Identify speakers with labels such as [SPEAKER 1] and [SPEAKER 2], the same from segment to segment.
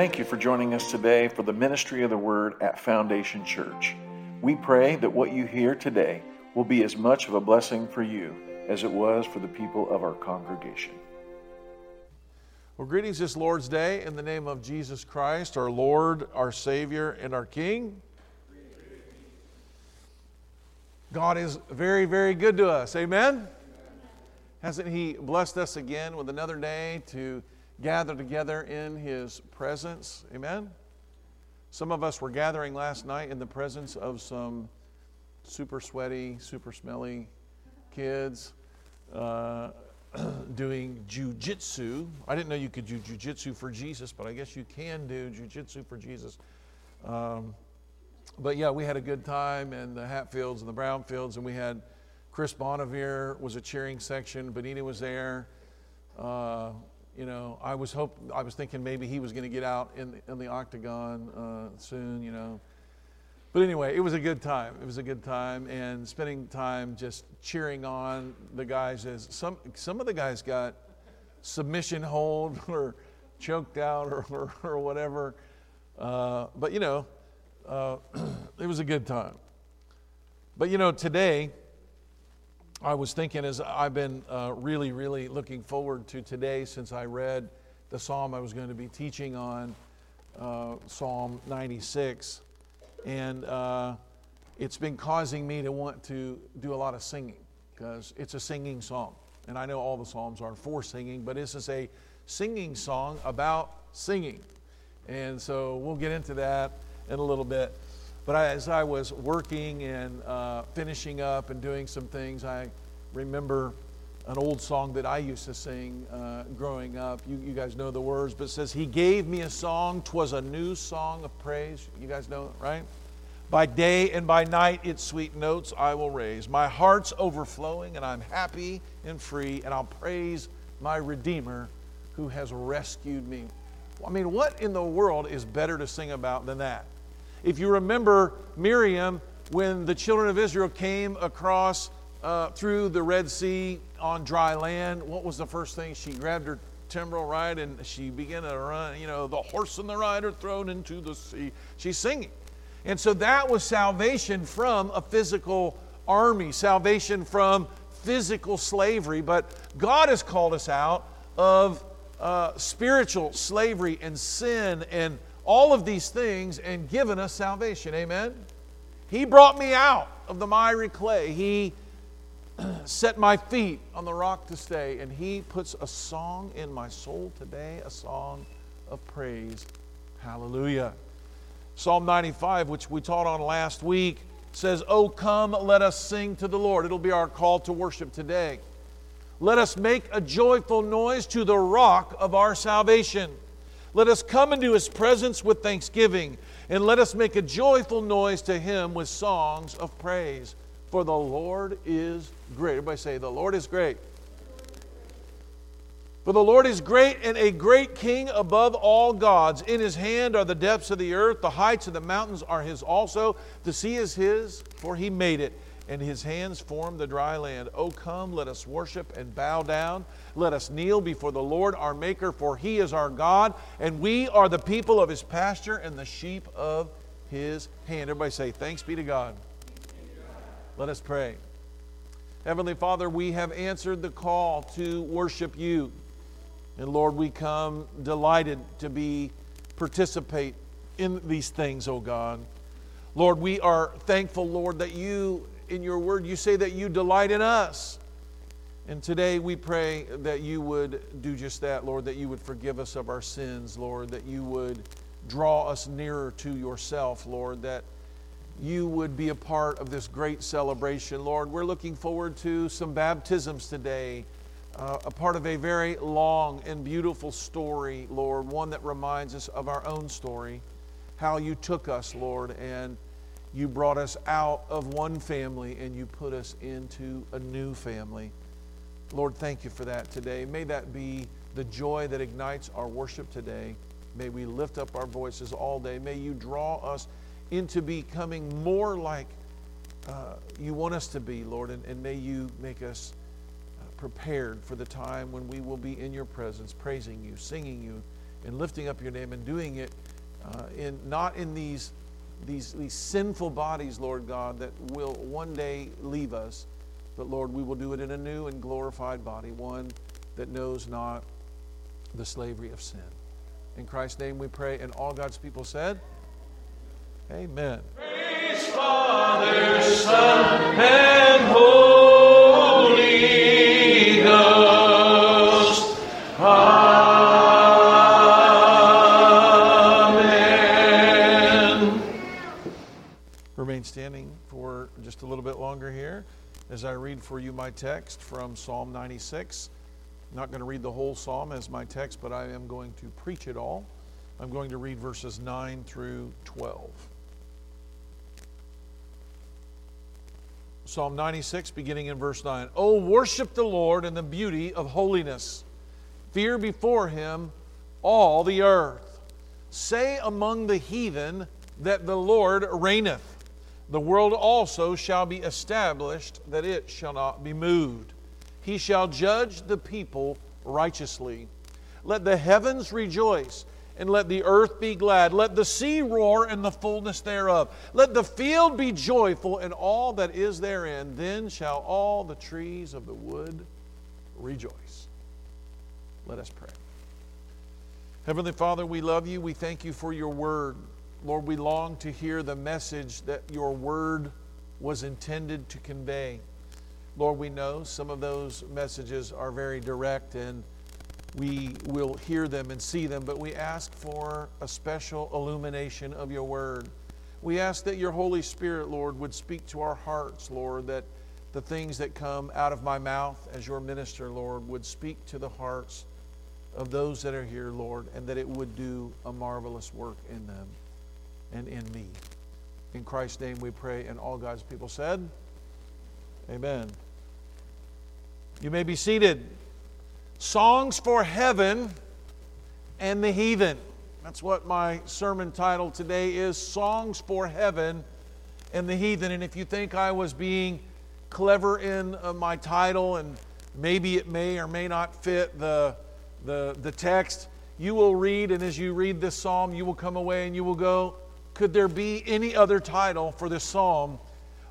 [SPEAKER 1] Thank you for joining us today for the ministry of the Word at Foundation Church. We pray that what you hear today will be as much of a blessing for you as it was for the people of our congregation.
[SPEAKER 2] Well, greetings this Lord's Day in the name of Jesus Christ, our Lord, our Savior, and our King. God is very, very good to us. Amen? Hasn't He blessed us again with another day to gather together in His presence? Amen? Some of us were gathering last night in the presence of some super sweaty, super smelly kids uh, doing jujitsu. I didn't know you could do jujitsu for Jesus, but I guess you can do jujitsu for Jesus. Um, but yeah, we had a good time in the Hatfields and the Brownfields, and we had Chris Bonavere was a cheering section. Benita was there. Uh, you know, I was hope I was thinking maybe he was going to get out in the, in the octagon uh, soon. You know, but anyway, it was a good time. It was a good time, and spending time just cheering on the guys. As some some of the guys got submission hold or choked out or or, or whatever. Uh, but you know, uh, it was a good time. But you know, today I was thinking as I've been uh, really, really looking forward to today since I read the psalm I was going to be teaching on, uh, Psalm 96. And uh, it's been causing me to want to do a lot of singing because it's a singing song. And I know all the psalms are for singing, but this is a singing song about singing. And so we'll get into that in a little bit. But as I was working and uh, finishing up and doing some things, I remember an old song that I used to sing uh, growing up. You, you, guys know the words, but it says, He gave me a song, twas a new song of praise. You guys know it, right? By day and by night, its sweet notes I will raise. My heart's overflowing, and I'm happy and free, and I'll praise my Redeemer who has rescued me. I mean, what in the world is better to sing about than that? If you remember Miriam, when the children of Israel came across uh, through the Red Sea on dry land, what was the first thing? She grabbed her timbrel, right, and she began to run, you know, the horse and the rider thrown into the sea. She's singing. And so that was salvation from a physical army, salvation from physical slavery. But God has called us out of uh, spiritual slavery and sin and all of these things and given us salvation. Amen? He brought me out of the miry clay. He set my feet on the rock to stay, and He puts a song in my soul today, a song of praise. Hallelujah. Psalm 95, which we taught on last week, says, Oh, come, let us sing to the Lord. It'll be our call to worship today. Let us make a joyful noise to the rock of our salvation. Let us come into his presence with thanksgiving, and let us make a joyful noise to him with songs of praise. For the Lord is great. Everybody say, The Lord is great. For the Lord is great and a great king above all gods. In his hand are the depths of the earth, the heights of the mountains are his also. The sea is his, for he made it, and his hands formed the dry land. O come, let us worship and bow down. Let us kneel before the Lord our Maker, for he is our God, and we are the people of his pasture and the sheep of his hand. Everybody say, Thanks be to God. Let us pray. Heavenly Father, we have answered the call to worship you. And Lord, we come delighted to be participate in these things, oh God. Lord, we are thankful, Lord, that you, in your word, you say that you delight in us. And today we pray that you would do just that, Lord, that you would forgive us of our sins, Lord, that you would draw us nearer to yourself, Lord, that you would be a part of this great celebration, Lord. We're looking forward to some baptisms today, uh, a part of a very long and beautiful story, Lord, one that reminds us of our own story, how you took us, Lord, and you brought us out of one family and you put us into a new family. Lord, thank you for that today. May that be the joy that ignites our worship today. May we lift up our voices all day. May you draw us into becoming more like uh, you want us to be, Lord, and, and may you make us uh, prepared for the time when we will be in your presence, praising you, singing you, and lifting up your name and doing it uh, in not in these, these, these sinful bodies, Lord God, that will one day leave us, but Lord, we will do it in a new and glorified body, one that knows not the slavery of sin. In Christ's name we pray, and all God's people said, Amen. Praise Father, Son, and Holy Remain standing for just a little bit longer here as I read for you my text from Psalm 96. I'm not going to read the whole psalm as my text, but I am going to preach it all. I'm going to read verses 9 through 12. Psalm 96, beginning in verse 9. Oh, worship the Lord in the beauty of holiness. Fear before him all the earth. Say among the heathen that the Lord reigneth. The world also shall be established, that it shall not be moved. He shall judge the people righteously. Let the heavens rejoice, and let the earth be glad. Let the sea roar and the fullness thereof. Let the field be joyful and all that is therein. Then shall all the trees of the wood rejoice. Let us pray. Heavenly Father, we love you. We thank you for your word. Lord, we long to hear the message that your word was intended to convey. Lord, we know some of those messages are very direct and we will hear them and see them, but we ask for a special illumination of your word. We ask that your Holy Spirit, Lord, would speak to our hearts, Lord, that the things that come out of my mouth as your minister, Lord, would speak to the hearts of those that are here, Lord, and that it would do a marvelous work in them and in me. In Christ's name we pray, and all God's people said, Amen. You may be seated. Songs for Heaven and the Heathen. That's what my sermon title today is Songs for Heaven and the Heathen. And if you think I was being clever in uh, my title and maybe it may or may not fit the, the, the text, you will read, and as you read this psalm, you will come away and you will go, Could there be any other title for this psalm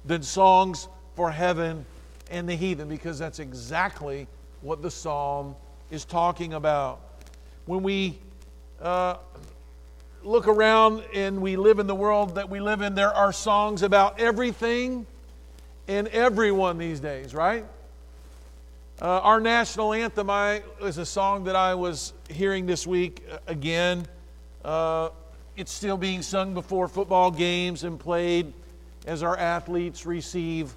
[SPEAKER 2] than Songs for Heaven and the heathen because that's exactly what the psalm is talking about. When we uh, look around and we live in the world that we live in, there are songs about everything and everyone these days, right? Uh, our national anthem I, is a song that I was hearing this week uh, again. Uh, it's still being sung before football games and played as our athletes receive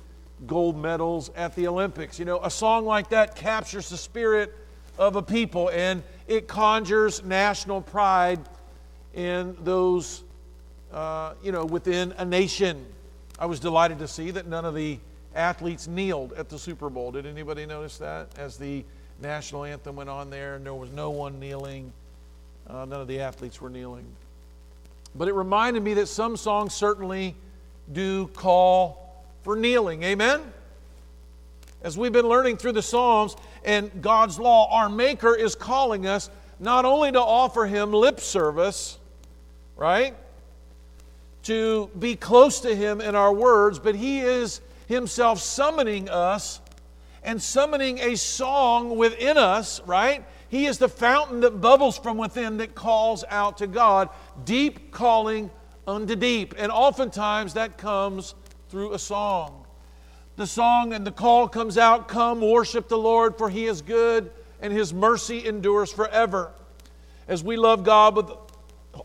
[SPEAKER 2] gold medals at the Olympics. You know, a song like that captures the spirit of a people and it conjures national pride in those, uh, you know, within a nation. I was delighted to see that none of the athletes kneeled at the Super Bowl. Did anybody notice that? As the national anthem went on there, and there was no one kneeling. Uh, none of the athletes were kneeling. But it reminded me that some songs certainly do call for kneeling. Amen? As we've been learning through the Psalms and God's law, our Maker is calling us not only to offer Him lip service, right? To be close to Him in our words, but He is Himself summoning us and summoning a song within us, right? He is the fountain that bubbles from within that calls out to God, deep calling unto deep. And oftentimes that comes through a song. The song and the call comes out Come, worship the Lord, for he is good and his mercy endures forever. As we love God with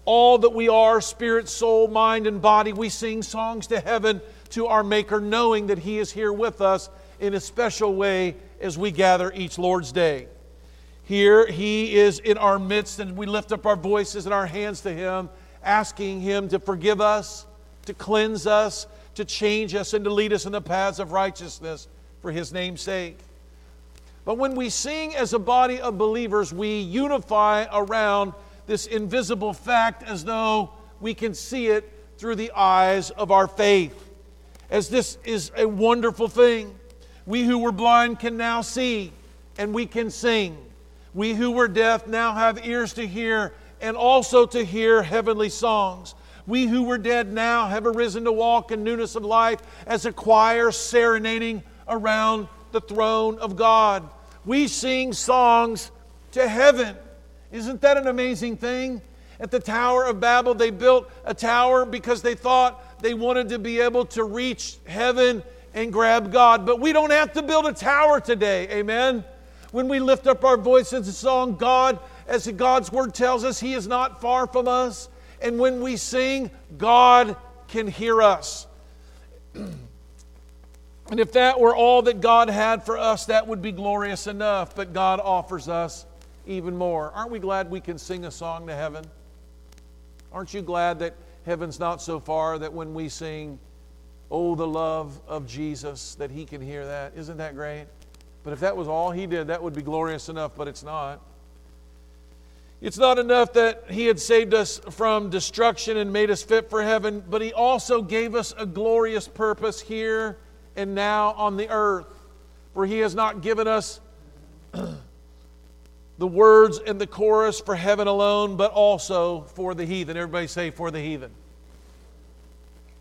[SPEAKER 2] all that we are spirit, soul, mind, and body we sing songs to heaven to our Maker, knowing that he is here with us in a special way as we gather each Lord's Day. Here he is in our midst, and we lift up our voices and our hands to him, asking him to forgive us, to cleanse us, to change us and to lead us in the paths of righteousness for His name's sake. But when we sing as a body of believers, we unify around this invisible fact as though we can see it through the eyes of our faith. As this is a wonderful thing. We who were blind can now see, and we can sing. We who were deaf now have ears to hear, and also to hear heavenly songs. We who were dead now have arisen to walk in newness of life as a choir serenading around the throne of God. We sing songs to heaven. Isn't that an amazing thing? At the Tower of Babel, they built a tower because they thought they wanted to be able to reach heaven and grab God. But we don't have to build a tower today. Amen. When we lift up our voices in song, God, as God's word tells us, He is not far from us. And when we sing, God can hear us. and if that were all that God had for us, that would be glorious enough. But God offers us even more. Aren't we glad we can sing a song to heaven? Aren't you glad that heaven's not so far that when we sing, Oh, the love of Jesus, that He can hear that? Isn't that great? But if that was all He did, that would be glorious enough, but it's not. It's not enough that He had saved us from destruction and made us fit for heaven, but He also gave us a glorious purpose here and now on the earth. For He has not given us the words and the chorus for heaven alone, but also for the heathen. Everybody say, for the heathen.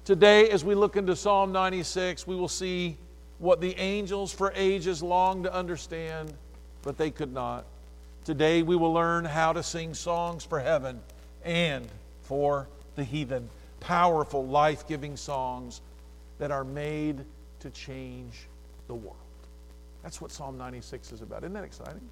[SPEAKER 2] Today, as we look into Psalm 96, we will see what the angels for ages longed to understand, but they could not. Today, we will learn how to sing songs for heaven and for the heathen. Powerful, life giving songs that are made to change the world. That's what Psalm 96 is about. Isn't that exciting?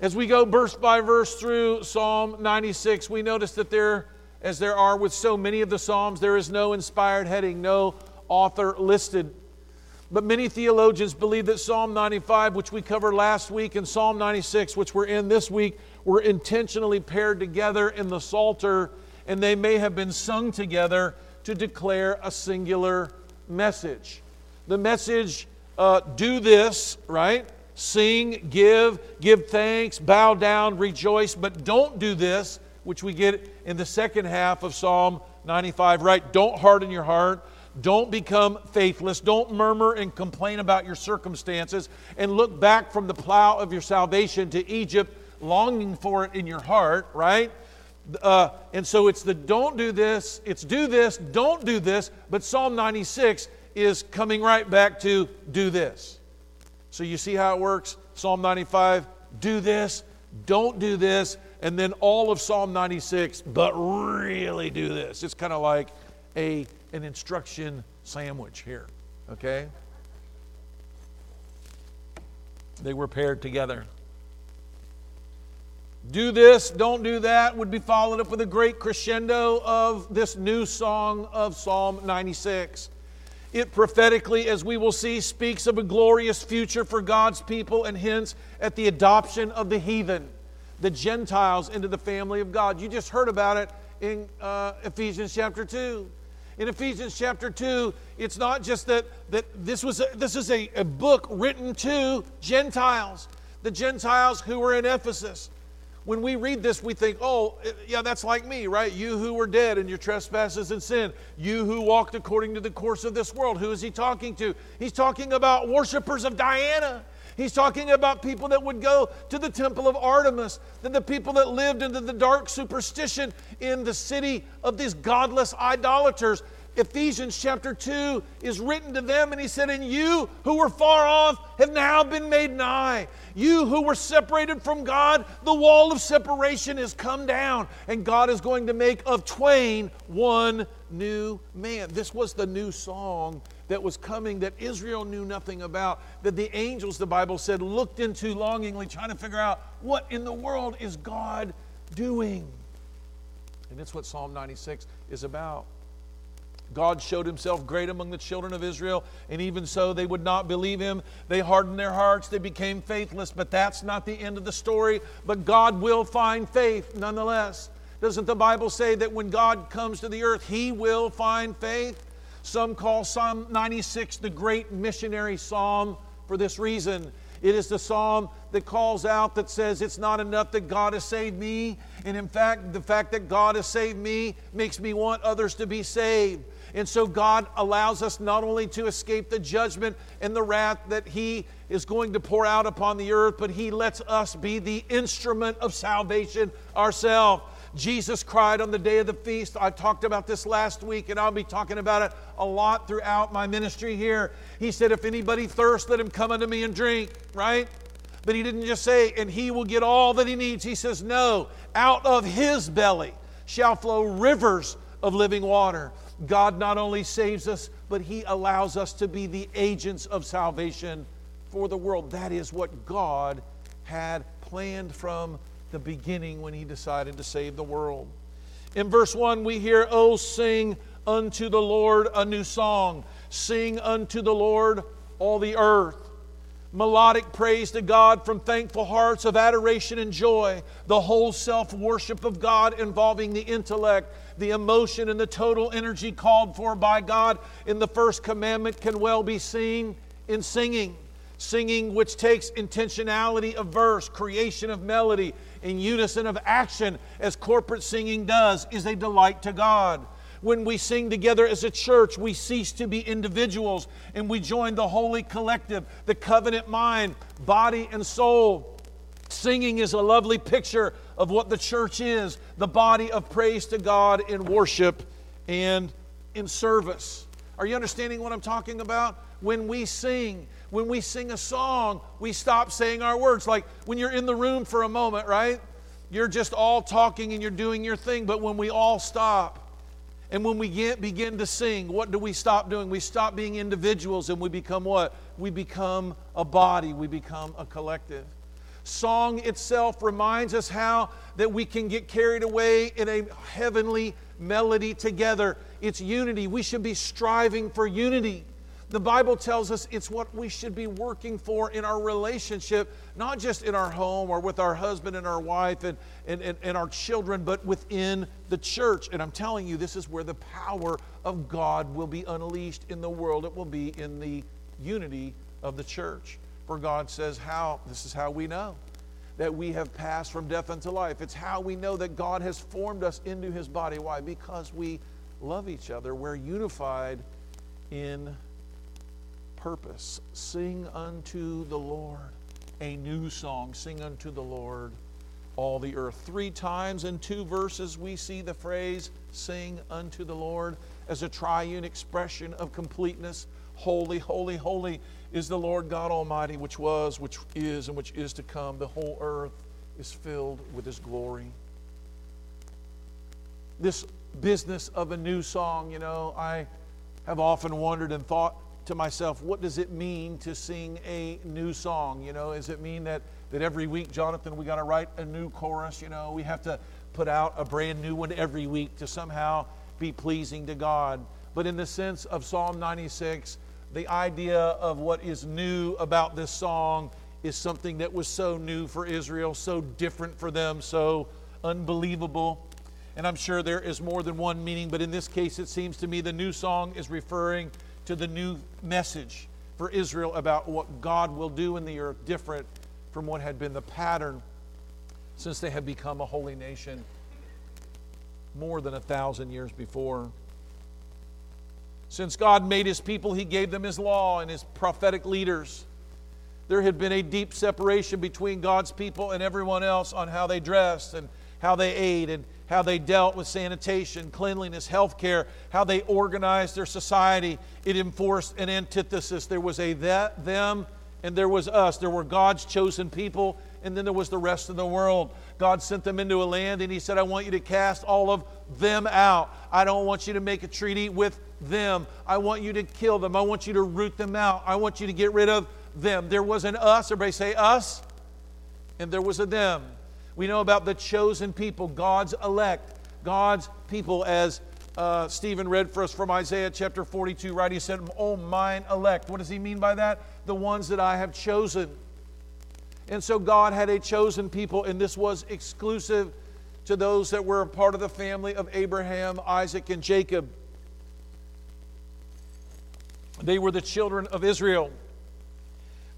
[SPEAKER 2] As we go verse by verse through Psalm 96, we notice that there, as there are with so many of the Psalms, there is no inspired heading, no author listed. But many theologians believe that Psalm 95, which we covered last week, and Psalm 96, which we're in this week, were intentionally paired together in the Psalter, and they may have been sung together to declare a singular message. The message, uh, do this, right? sing, give, give thanks, bow down, rejoice, but don't do this, which we get in the second half of Psalm 95, right? Don't harden your heart. Don't become faithless. Don't murmur and complain about your circumstances and look back from the plow of your salvation to Egypt, longing for it in your heart, right? Uh, and so it's the don't do this, it's do this, don't do this, but Psalm 96 is coming right back to do this. So you see how it works? Psalm 95, do this, don't do this, and then all of Psalm 96, but really do this. It's kind of like a, an instruction sandwich here, okay? They were paired together. Do this, don't do that would be followed up with a great crescendo of this new song of Psalm 96. It prophetically, as we will see, speaks of a glorious future for God's people and hence at the adoption of the heathen, the Gentiles, into the family of God. You just heard about it in uh, Ephesians chapter 2. In Ephesians chapter 2, it's not just that, that this, was a, this is a, a book written to Gentiles, the Gentiles who were in Ephesus when we read this, we think, oh, eh, yeah, that's like me, right? You who were dead in your trespasses and sin. You who walked according to the course of this world. Who is he talking to? He's talking about worshipers of Diana. He's talking about people that would go to the temple of Artemis, then the people that lived into the dark superstition in the city of these godless idolaters. Ephesians chapter 2 is written to them, and he said, And you who were far off have now been made nigh. You who were separated from God, the wall of separation has come down, and God is going to make of twain one new man. This was the new song that was coming that Israel knew nothing about, that the angels, the Bible said, looked into longingly, trying to figure out what in the world is God doing. And that's what Psalm 96 is about. God showed himself great among the children of Israel, and even so, they would not believe him. They hardened their hearts, they became faithless. But that's not the end of the story. But God will find faith nonetheless. Doesn't the Bible say that when God comes to the earth, he will find faith? Some call Psalm 96 the great missionary psalm for this reason. It is the psalm that calls out that says, It's not enough that God has saved me. And in fact, the fact that God has saved me makes me want others to be saved. And so God allows us not only to escape the judgment and the wrath that He is going to pour out upon the earth, but He lets us be the instrument of salvation ourselves. Jesus cried on the day of the feast. I talked about this last week, and I'll be talking about it a lot throughout my ministry here. He said, If anybody thirsts, let him come unto me and drink, right? But he didn't just say, and he will get all that he needs. He says, No, out of his belly shall flow rivers of living water. God not only saves us, but he allows us to be the agents of salvation for the world. That is what God had planned from the beginning when he decided to save the world. In verse 1, we hear, Oh, sing unto the Lord a new song. Sing unto the Lord all the earth melodic praise to God from thankful hearts of adoration and joy, the whole self worship of God involving the intellect, the emotion, and the total energy called for by God in the first commandment can well be seen in singing. Singing, which takes intentionality of verse, creation of melody, in unison of action, as corporate singing does, is a delight to God. When we sing together as a church, we cease to be individuals and we join the holy collective, the covenant mind, body, and soul. Singing is a lovely picture of what the church is the body of praise to God in worship and in service. Are you understanding what I'm talking about? When we sing, when we sing a song, we stop saying our words. Like when you're in the room for a moment, right? You're just all talking and you're doing your thing, but when we all stop, and when we get, begin to sing, what do we stop doing? We stop being individuals and we become what? We become a body, we become a collective. Song itself reminds us how that we can get carried away in a heavenly melody together. It's unity. We should be striving for unity. The Bible tells us it's what we should be working for in our relationship, not just in our home or with our husband and our wife and, and, and, and, our children, but within the church. And I'm telling you, this is where the power of God will be unleashed in the world. It will be in the unity of the church. For God says, How? This is how we know that we have passed from death unto life. It's how we know that God has formed us into his body. Why? Because we love each other. We're unified in purpose. Sing unto the Lord a new song. Sing unto the Lord all the earth. Three times in two verses, we see the phrase sing unto the Lord as a triune expression of completeness. Holy, holy, holy is the Lord God Almighty, which was, which is, and which is to come. The whole earth is filled with His glory. This business of a new song, you know, I have often wondered and thought to myself, what does it mean to sing a new song? You know, does it mean that, that every week, Jonathan, we got to write a new chorus? You know, we have to put out a brand new one every week to somehow be pleasing to God. But in the sense of Psalm 96, the idea of what is new about this song is something that was so new for Israel, so different for them, so unbelievable. And I'm sure there is more than one meaning, but in this case, it seems to me the new song is referring to the new message for Israel about what God will do in the earth, different from what had been the pattern since they had become a holy nation more than a thousand years before. Since God made his people, he gave them his law and his prophetic leaders. There had been a deep separation between God's people and everyone else on how they dressed and how they ate and how they dealt with sanitation, cleanliness, health care, how they organized their society. It enforced an antithesis. There was a that, them, and there was us. There were God's chosen people, and then there was the rest of the world. God sent them into a land, and He said, I want you to cast all of them out. I don't want you to make a treaty with them. I want you to kill them. I want you to root them out. I want you to get rid of them. There was an us. Everybody say us. And there was a them. We know about the chosen people, God's elect, God's people, as uh, Stephen read for us from Isaiah chapter 42, right? He said, Oh, mine elect. What does he mean by that? The ones that I have chosen. And so God had a chosen people, and this was exclusive to those that were a part of the family of Abraham, Isaac, and Jacob. They were the children of Israel.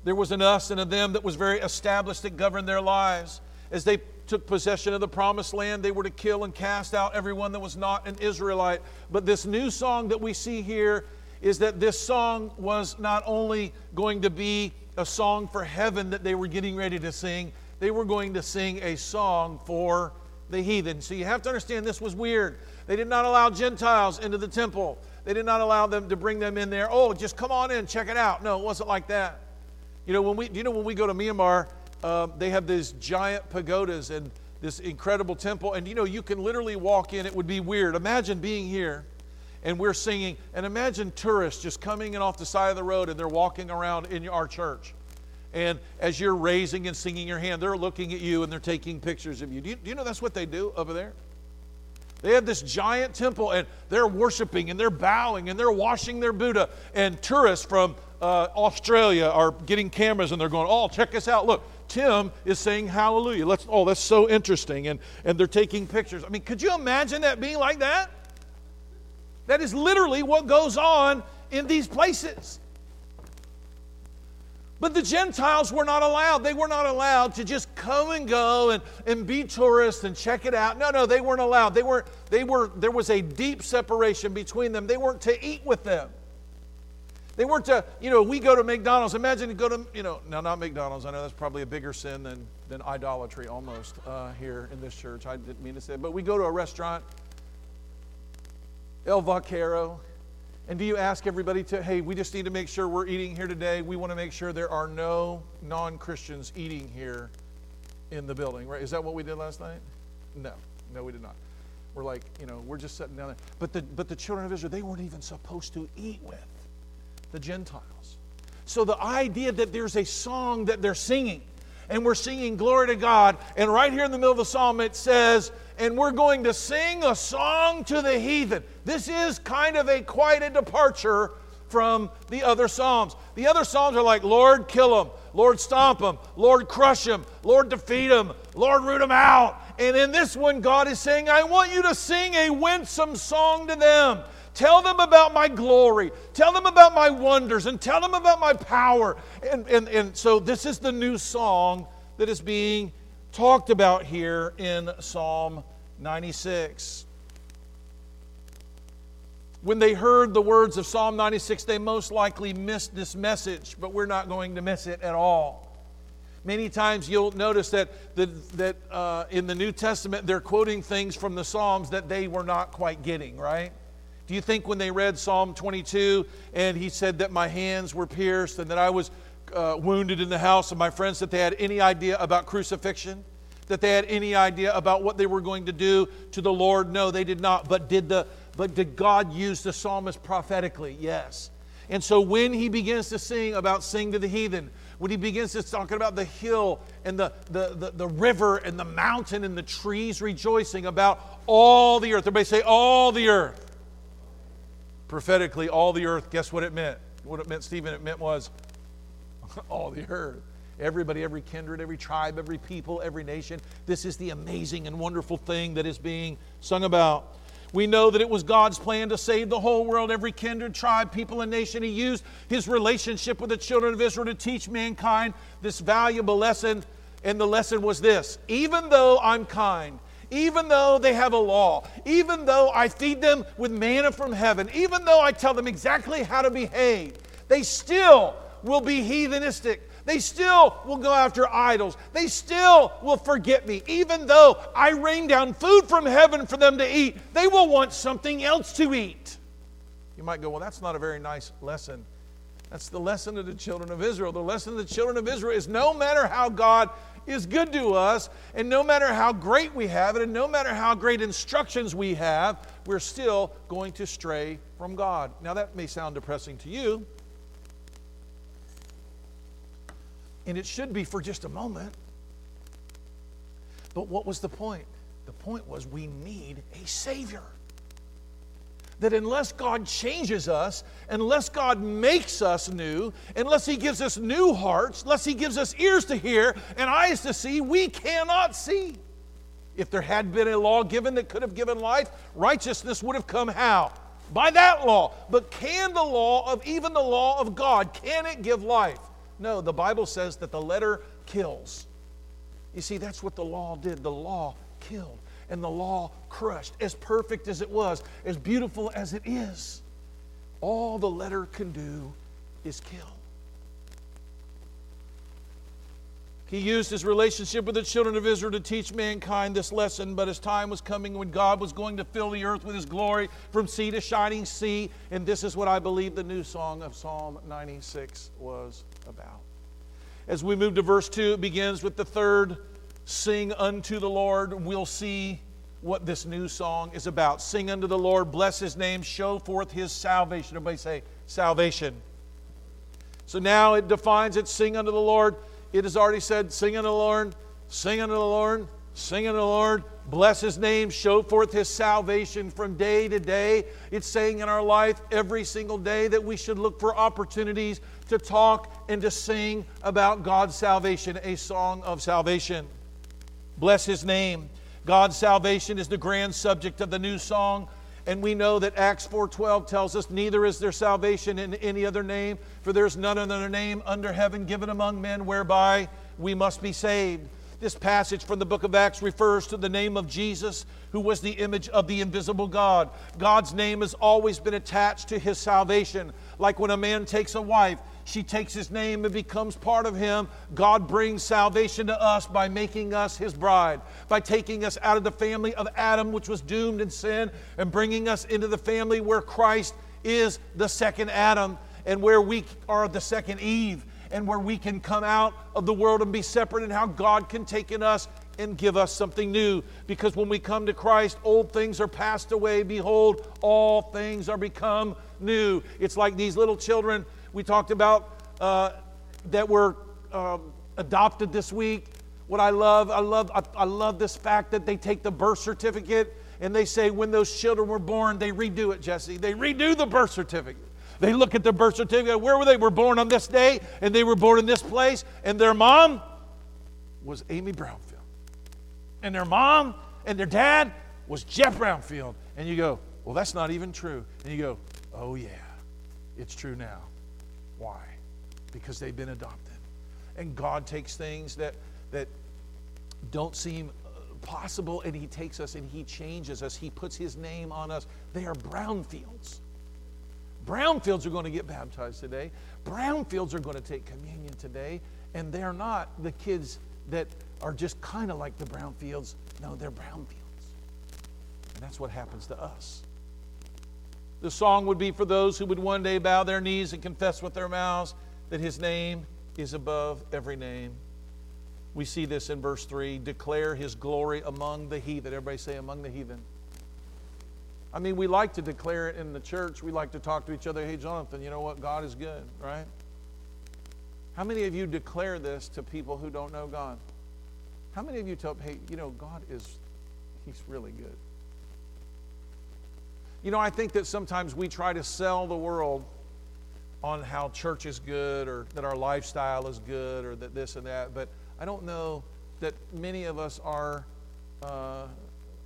[SPEAKER 2] There was an us and a them that was very established that governed their lives. As they took possession of the promised land, they were to kill and cast out everyone that was not an Israelite. But this new song that we see here is that this song was not only going to be a song for heaven that they were getting ready to sing, they were going to sing a song for the heathen. So you have to understand this was weird. They did not allow Gentiles into the temple. They did not allow them to bring them in there. Oh, just come on in, check it out. No, it wasn't like that. You know, when we, you know, when we go to Myanmar, uh, they have these giant pagodas and this incredible temple. And you know, you can literally walk in. It would be weird. Imagine being here and we're singing, and imagine tourists just coming in off the side of the road and they're walking around in our church. And as you're raising and singing your hand, they're looking at you and they're taking pictures of you. Do you, do you know that's what they do over there? They have this giant temple and they're worshiping and they're bowing and they're washing their Buddha. And tourists from uh, Australia are getting cameras and they're going, Oh, check us out. Look, Tim is saying hallelujah. Let's, oh, that's so interesting. And, and they're taking pictures. I mean, could you imagine that being like that? That is literally what goes on in these places. But the Gentiles were not allowed. They were not allowed to just come and go and, and be tourists and check it out. No, no, they weren't allowed. They were, they were, there was a deep separation between them. They weren't to eat with them. They weren't to, you know, we go to McDonald's. Imagine you go to, you know, no, not McDonald's. I know that's probably a bigger sin than, than idolatry almost uh, here in this church. I didn't mean to say it. But we go to a restaurant, El Vaquero, and do you ask everybody to, hey, we just need to make sure we're eating here today? We want to make sure there are no non Christians eating here in the building, right? Is that what we did last night? No, no, we did not. We're like, you know, we're just sitting down there. But the, but the children of Israel, they weren't even supposed to eat with the Gentiles. So the idea that there's a song that they're singing, and we're singing glory to God, and right here in the middle of the psalm it says, and we're going to sing a song to the heathen. This is kind of a quite a departure from the other Psalms. The other Psalms are like, Lord, kill them, Lord, stomp them, Lord, crush them, Lord, defeat them, Lord, root them out. And in this one, God is saying, I want you to sing a winsome song to them. Tell them about my glory. Tell them about my wonders and tell them about my power. And, and, and so this is the new song that is being talked about here in Psalm 96. When they heard the words of Psalm 96, they most likely missed this message, but we're not going to miss it at all. Many times you'll notice that, the, that uh, in the New Testament they're quoting things from the Psalms that they were not quite getting, right? Do you think when they read Psalm 22 and he said that my hands were pierced and that I was uh, wounded in the house of my friends that they had any idea about crucifixion? That they had any idea about what they were going to do to the Lord? No, they did not. But did, the, but did God use the psalmist prophetically? Yes. And so when he begins to sing about sing to the heathen, when he begins to talk about the hill and the, the, the, the, river and the mountain and the trees rejoicing about all the earth. Everybody say, all the earth. Prophetically, all the earth, guess what it meant? What it meant, Stephen? It meant was all the earth. Everybody, every kindred, every tribe, every people, every nation. This is the amazing and wonderful thing that is being sung about. We know that it was God's plan to save the whole world, every kindred, tribe, people, and nation. He used his relationship with the children of Israel to teach mankind this valuable lesson. And the lesson was this even though I'm kind, even though they have a law, even though I feed them with manna from heaven, even though I tell them exactly how to behave, they still will be heathenistic. They still will go after idols. They still will forget me. Even though I rain down food from heaven for them to eat, they will want something else to eat. You might go, well, that's not a very nice lesson. That's the lesson of the children of Israel. The lesson of the children of Israel is no matter how God is good to us, and no matter how great we have it, and no matter how great instructions we have, we're still going to stray from God. Now, that may sound depressing to you, And it should be for just a moment. But what was the point? The point was we need a Savior. That unless God changes us, unless God makes us new, unless He gives us new hearts, unless He gives us ears to hear and eyes to see, we cannot see. If there had been a law given that could have given life, righteousness would have come how? By that law. But can the law of even the law of God, can it give life? No, the Bible says that the letter kills. You see, that's what the law did. The law killed and the law crushed. As perfect as it was, as beautiful as it is, all the letter can do is kill. He used his relationship with the children of Israel to teach mankind this lesson, but his time was coming when God was going to fill the earth with his glory from sea to shining sea. And this is what I believe the new song of Psalm 96 was about. As we move to verse 2, it begins with the third sing unto the Lord. We'll see what this new song is about. Sing unto the Lord, bless his name, show forth his salvation. Everybody say, salvation. So now it defines it sing unto the Lord it has already said, Sing unto the Lord, sing unto the Lord, sing unto the Lord, bless his name, show forth his salvation from day to day. It's saying in our life every single day that we should look for opportunities to talk and to sing about God's salvation, a song of salvation. Bless his name. God's salvation is the grand subject of the new song and we know that Acts 4:12 tells us neither is there salvation in any other name for there is none other name under heaven given among men whereby we must be saved. This passage from the book of Acts refers to the name of Jesus, who was the image of the invisible God. God's name has always been attached to his salvation. Like when a man takes a wife, she takes his name and becomes part of him. God brings salvation to us by making us his bride, by taking us out of the family of Adam, which was doomed in sin, and bringing us into the family where Christ is the second Adam and where we are the second Eve and where we can come out of the world and be separate, and how God can take in us and give us something new. Because when we come to Christ, old things are passed away. Behold, all things are become new. It's like these little children we talked about uh, that were um, adopted this week. What I love, I love, I, I love this fact that they take the birth certificate and they say when those children were born, they redo it, Jesse. They redo the birth certificate. They look at the birth certificate. Where were they? Were born on this day, and they were born in this place, and their mom was Amy Brownfield. And their mom and their dad was Jeff Brownfield. And you go, well, that's not even true. And you go, oh, yeah, it's true now. Why? Because they've been adopted. And God takes things that, that don't seem uh, possible and He takes us and He changes us. He puts His name on us. They are brownfields. Brownfields are going to get baptized today. Brownfields are going to take communion today. And they're not the kids that are just kind of like the brownfields. No, they're brownfields. And that's what happens to us. The song would be for those who would one day bow their knees and confess with their mouths that his name is above every name. We see this in verse 3 declare his glory among the heathen. Everybody say, among the heathen. I mean, we like to declare it in the church. We like to talk to each other. Hey, Jonathan, you know what? God is good, right? How many of you declare this to people who don't know God? How many of you tell, hey, you know, God is, He's really good? You know, I think that sometimes we try to sell the world on how church is good or that our lifestyle is good or that this and that, but I don't know that many of us are. Uh,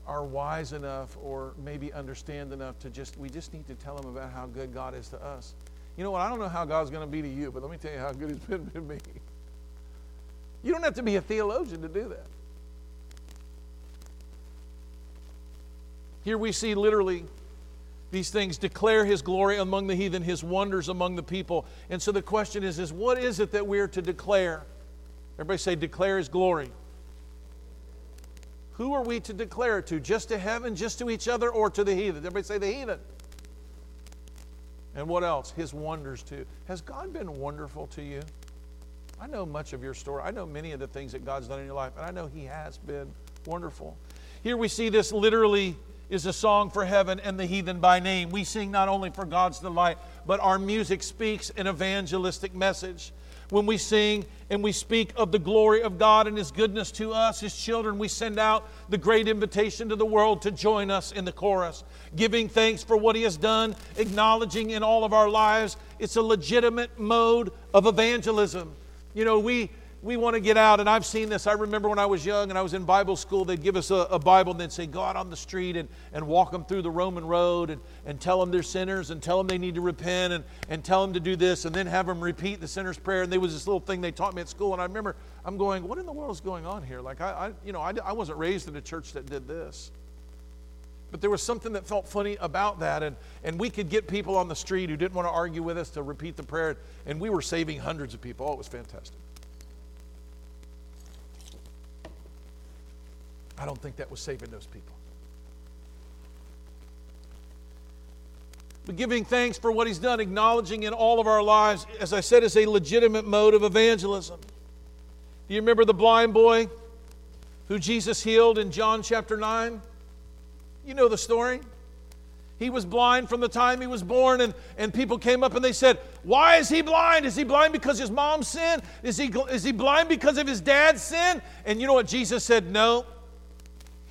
[SPEAKER 2] are wise enough or maybe understand enough to just we just need to tell them about how good God is to us. You know what? I don't know how God's going to be to you, but let me tell you how good He's been to me. You don't have to be a theologian to do that. Here we see literally these things declare his glory among the heathen, his wonders among the people. And so the question is, is what is it that we're to declare? Everybody say, declare his glory. Who are we to declare it to? Just to heaven, just to each other, or to the heathen? Everybody say the heathen. And what else? His wonders too. Has God been wonderful to you? I know much of your story. I know many of the things that God's done in your life, and I know He has been wonderful. Here we see this literally is a song for heaven and the heathen by name. We sing not only for God's delight, but our music speaks an evangelistic message. When we sing and we speak of the glory of God and His goodness to us, His children, we send out the great invitation to the world to join us in the chorus, giving thanks for what He has done, acknowledging in all of our lives it's a legitimate mode of evangelism. You know, we we want to get out, and I've seen this. I remember when I was young and I was in Bible school, they'd give us a, a, Bible and they'd say, Go out on the street and, and walk them through the Roman road and, and tell them they're sinners and tell them they need to repent and, and tell them to do this and then have them repeat the sinner's prayer. And there was this little thing they taught me at school, and I remember I'm going, What in the world is going on here? Like, I, I you know, I, I wasn't raised in a church that did this. But there was something that felt funny about that, and, and we could get people on the street who didn't want to argue with us to repeat the prayer, and we were saving hundreds of people. Oh, it was fantastic. I don't think that was saving those people. But giving thanks for what he's done, acknowledging in all of our lives, as I said, is a legitimate mode of evangelism. Do you remember the blind boy who Jesus healed in John chapter 9? You know the story. He was blind from the time he was born, and, and people came up and they said, Why is he blind? Is he blind because his mom sinned? Is he, is he blind because of his dad's sin? And you know what Jesus said? No,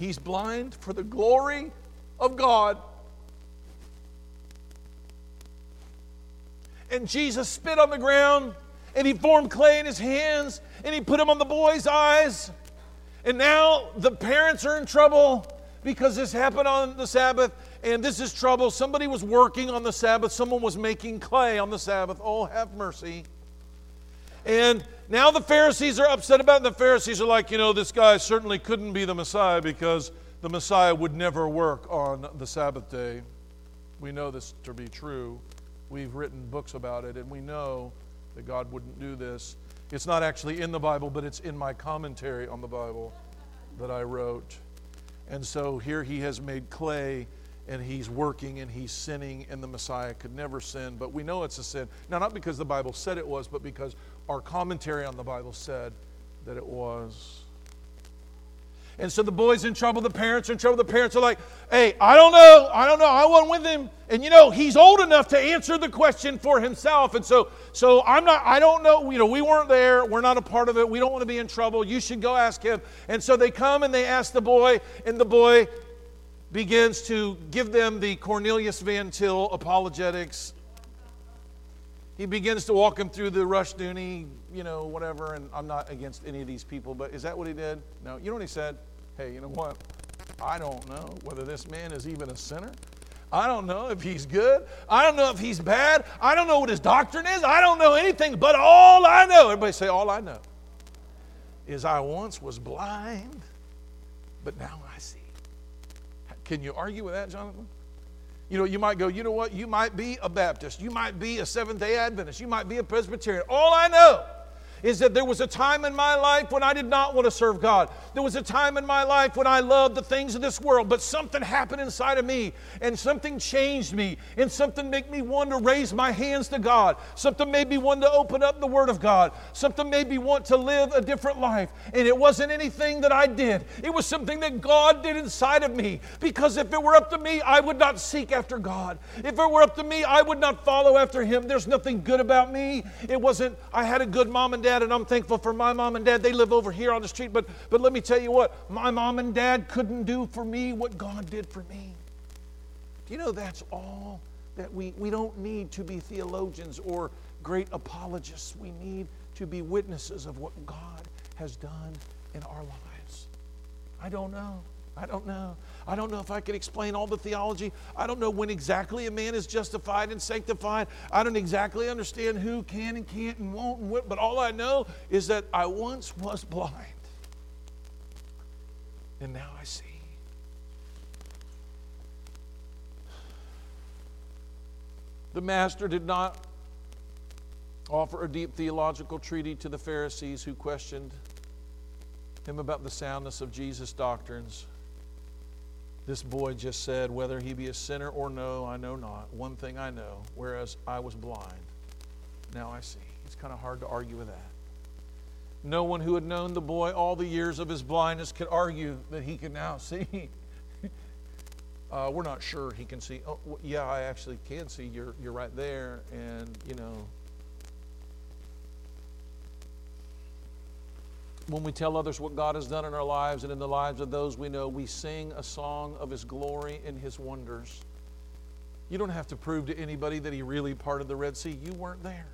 [SPEAKER 2] He's blind for the glory of God. And Jesus spit on the ground and he formed clay in his hands and he put them on the boy's eyes. And now the parents are in trouble because this happened on the Sabbath and this is trouble. Somebody was working on the Sabbath, someone was making clay on the Sabbath. Oh, have mercy. And now the Pharisees are upset about it. The Pharisees are like, you know, this guy certainly couldn't be the Messiah because the Messiah would never work on the Sabbath day. We know this to be true. We've written books about it, and we know that God wouldn't do this. It's not actually in the Bible, but it's in my commentary on the Bible that I wrote. And so here he has made clay and he's working and he's sinning, and the Messiah could never sin. But we know it's a sin. Now, not because the Bible said it was, but because our commentary on the Bible said that it was. And so the boy's in trouble, the parents are in trouble. The parents are like, hey, I don't know, I don't know, I wasn't with him. And you know, he's old enough to answer the question for himself. And so, so I'm not, I don't know, you know, we weren't there, we're not a part of it, we don't want to be in trouble. You should go ask him. And so they come and they ask the boy, and the boy begins to give them the Cornelius Van Til apologetics he begins to walk him through the Rushdoony, you know, whatever. And I'm not against any of these people, but is that what he did? No. You know what he said? Hey, you know what? I don't know whether this man is even a sinner. I don't know if he's good. I don't know if he's bad. I don't know what his doctrine is. I don't know anything, but all I know, everybody say, all I know, is I once was blind, but now I see. Can you argue with that, Jonathan? You know, you might go, you know what? You might be a Baptist. You might be a Seventh day Adventist. You might be a Presbyterian. All I know is that there was a time in my life when I did not want to serve God. There was a time in my life when I loved the things of this world, but something happened inside of me and something changed me and something made me want to raise my hands to God. Something made me want to open up the Word of God. Something made me want to live a different life. And it wasn't anything that I did, it was something that God did inside of me. Because if it were up to me, I would not seek after God. If it were up to me, I would not follow after Him. There's nothing good about me. It wasn't, I had a good mom and dad dad, and I'm thankful for my mom and dad. They live over here on the street, but, but let me tell you what, my mom and dad couldn't do for me what God did for me. Do you know that's all that we, we don't need to be theologians or great apologists. We need to be witnesses of what God has done in our lives. I don't know. I don't know. I don't know if I can explain all the theology. I don't know when exactly a man is justified and sanctified. I don't exactly understand who can and can't and won't and but all I know is that I once was blind. And now I see. The master did not offer a deep theological treatise to the Pharisees who questioned him about the soundness of Jesus' doctrines. This boy just said, Whether he be a sinner or no, I know not. One thing I know, whereas I was blind, now I see. It's kind of hard to argue with that. No one who had known the boy all the years of his blindness could argue that he could now see. uh, we're not sure he can see. Oh, yeah, I actually can see. You're, you're right there. And, you know, when we tell others what God has done in our lives and in the lives of those we know, we sing a song of His glory and His wonders. You don't have to prove to anybody that He really parted the Red Sea. You weren't there.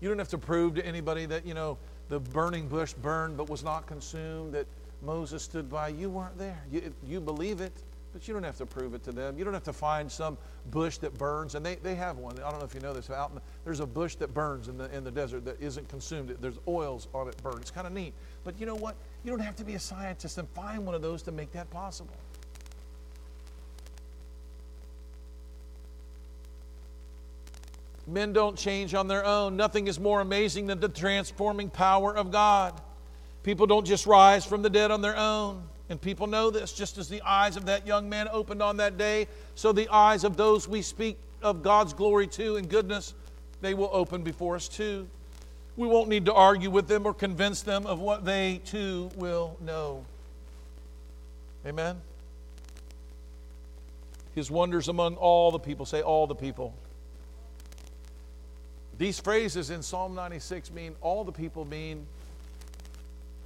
[SPEAKER 2] You don't have to prove to anybody that, you know, the burning bush burned but was not consumed, that Moses stood by. You weren't there. You, you believe it, but you don't have to prove it to them. You don't have to find some bush that burns, and they, they have one. I don't know if you know this. Out in, there's a bush that burns in the, in the desert that isn't consumed. There's oils on it burned. It's kind of neat. But you know what? You don't have to be a scientist and find one of those to make that possible. Men don't change on their own. Nothing is more amazing than the transforming power of God. People don't just rise from the dead on their own. And people know this. Just as the eyes of that young man opened on that day, so the eyes of those we speak of God's glory to and goodness, they will open before us too. We won't need to argue with them or convince them of what they too will know. Amen? His wonders among all the people. Say, all the people. These phrases in Psalm 96 mean all the people mean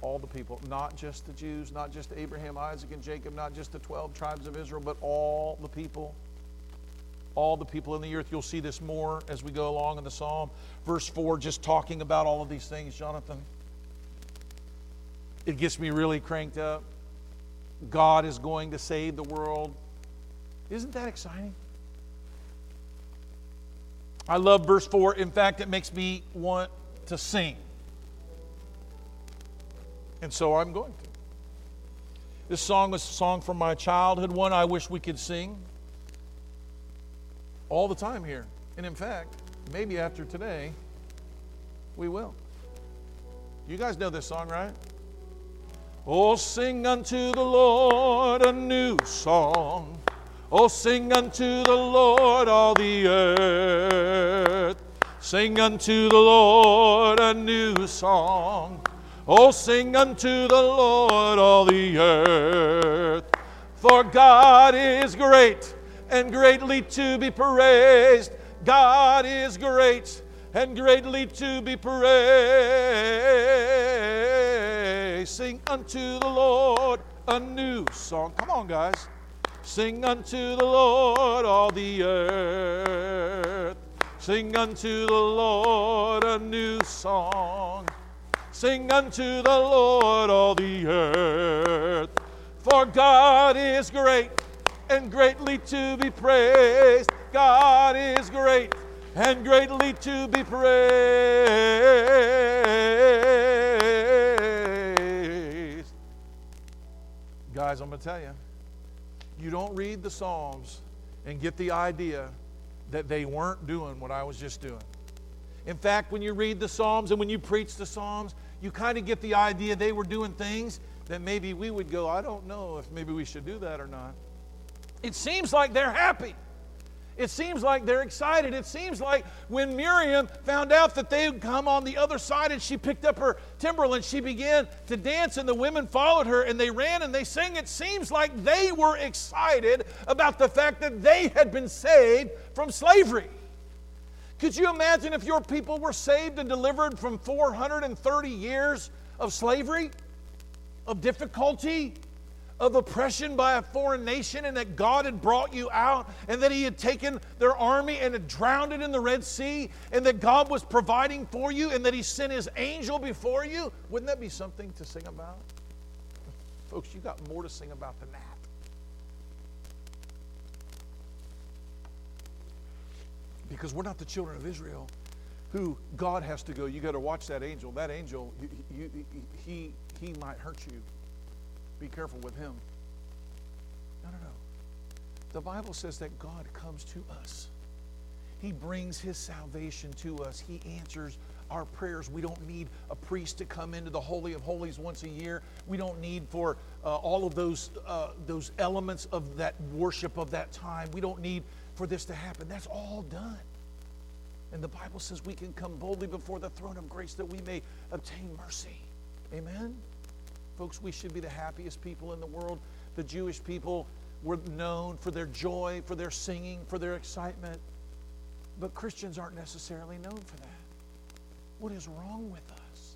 [SPEAKER 2] all the people, not just the Jews, not just Abraham, Isaac, and Jacob, not just the 12 tribes of Israel, but all the people. All the people in the earth. You'll see this more as we go along in the psalm. Verse 4, just talking about all of these things, Jonathan. It gets me really cranked up. God is going to save the world. Isn't that exciting? I love verse 4. In fact, it makes me want to sing. And so I'm going to. This song was a song from my childhood, one I wish we could sing all the time here. And in fact, maybe after today, we will. You guys know this song, right? Oh, sing unto the Lord a new song. Oh, sing unto the Lord all the earth. Sing unto the Lord a new song. Oh, sing unto the Lord all the earth. For God is great and greatly to be praised. God is great and greatly to be praised. Sing unto the Lord a new song. Come on, guys. Sing unto the Lord all the earth. Sing unto the Lord a new song. Sing unto the Lord all the earth. For God is great and greatly to be praised. God is great and greatly to be praised. Guys, I'm going to tell you you don't read the Psalms and get the idea that they weren't doing what I was just doing. In fact, when you read the Psalms and when you preach the Psalms, you kind of get the idea they were doing things that maybe we would go, I don't know if maybe we should do that or not. It seems like they're happy. It seems like they're excited. It seems like when Miriam found out that they would come on the other side and she picked up her timbrel and she began to dance and the women followed her and they ran and they sang, it seems like they were excited about the fact that they had been saved from slavery. Could you imagine if your people were saved and delivered from 430 years of slavery, of difficulty, of oppression by a foreign nation and that God had brought you out and that He had taken their army and had drowned it in the Red Sea and that God was providing for you and that He sent His angel before you, wouldn't that be something to sing about? Folks, you got more to sing about than that. Because we're not the children of Israel who God has to go, you got to watch that angel. That angel, he, he, he might hurt you. Be careful with him. No, no, no. The Bible says that God comes to us. He brings his salvation to us. He answers our prayers. We don't need a priest to come into the Holy of Holies once a year. We don't need for uh, all of those, uh, those elements of that worship of that time. We don't need for this to happen. That's all done. And the Bible says we can come boldly before the throne of grace that we may obtain mercy. Amen? Folks, we should be the happiest people in the world. The Jewish people were known for their joy, for their singing, for their excitement. But Christians aren't necessarily known for that. What is wrong with us?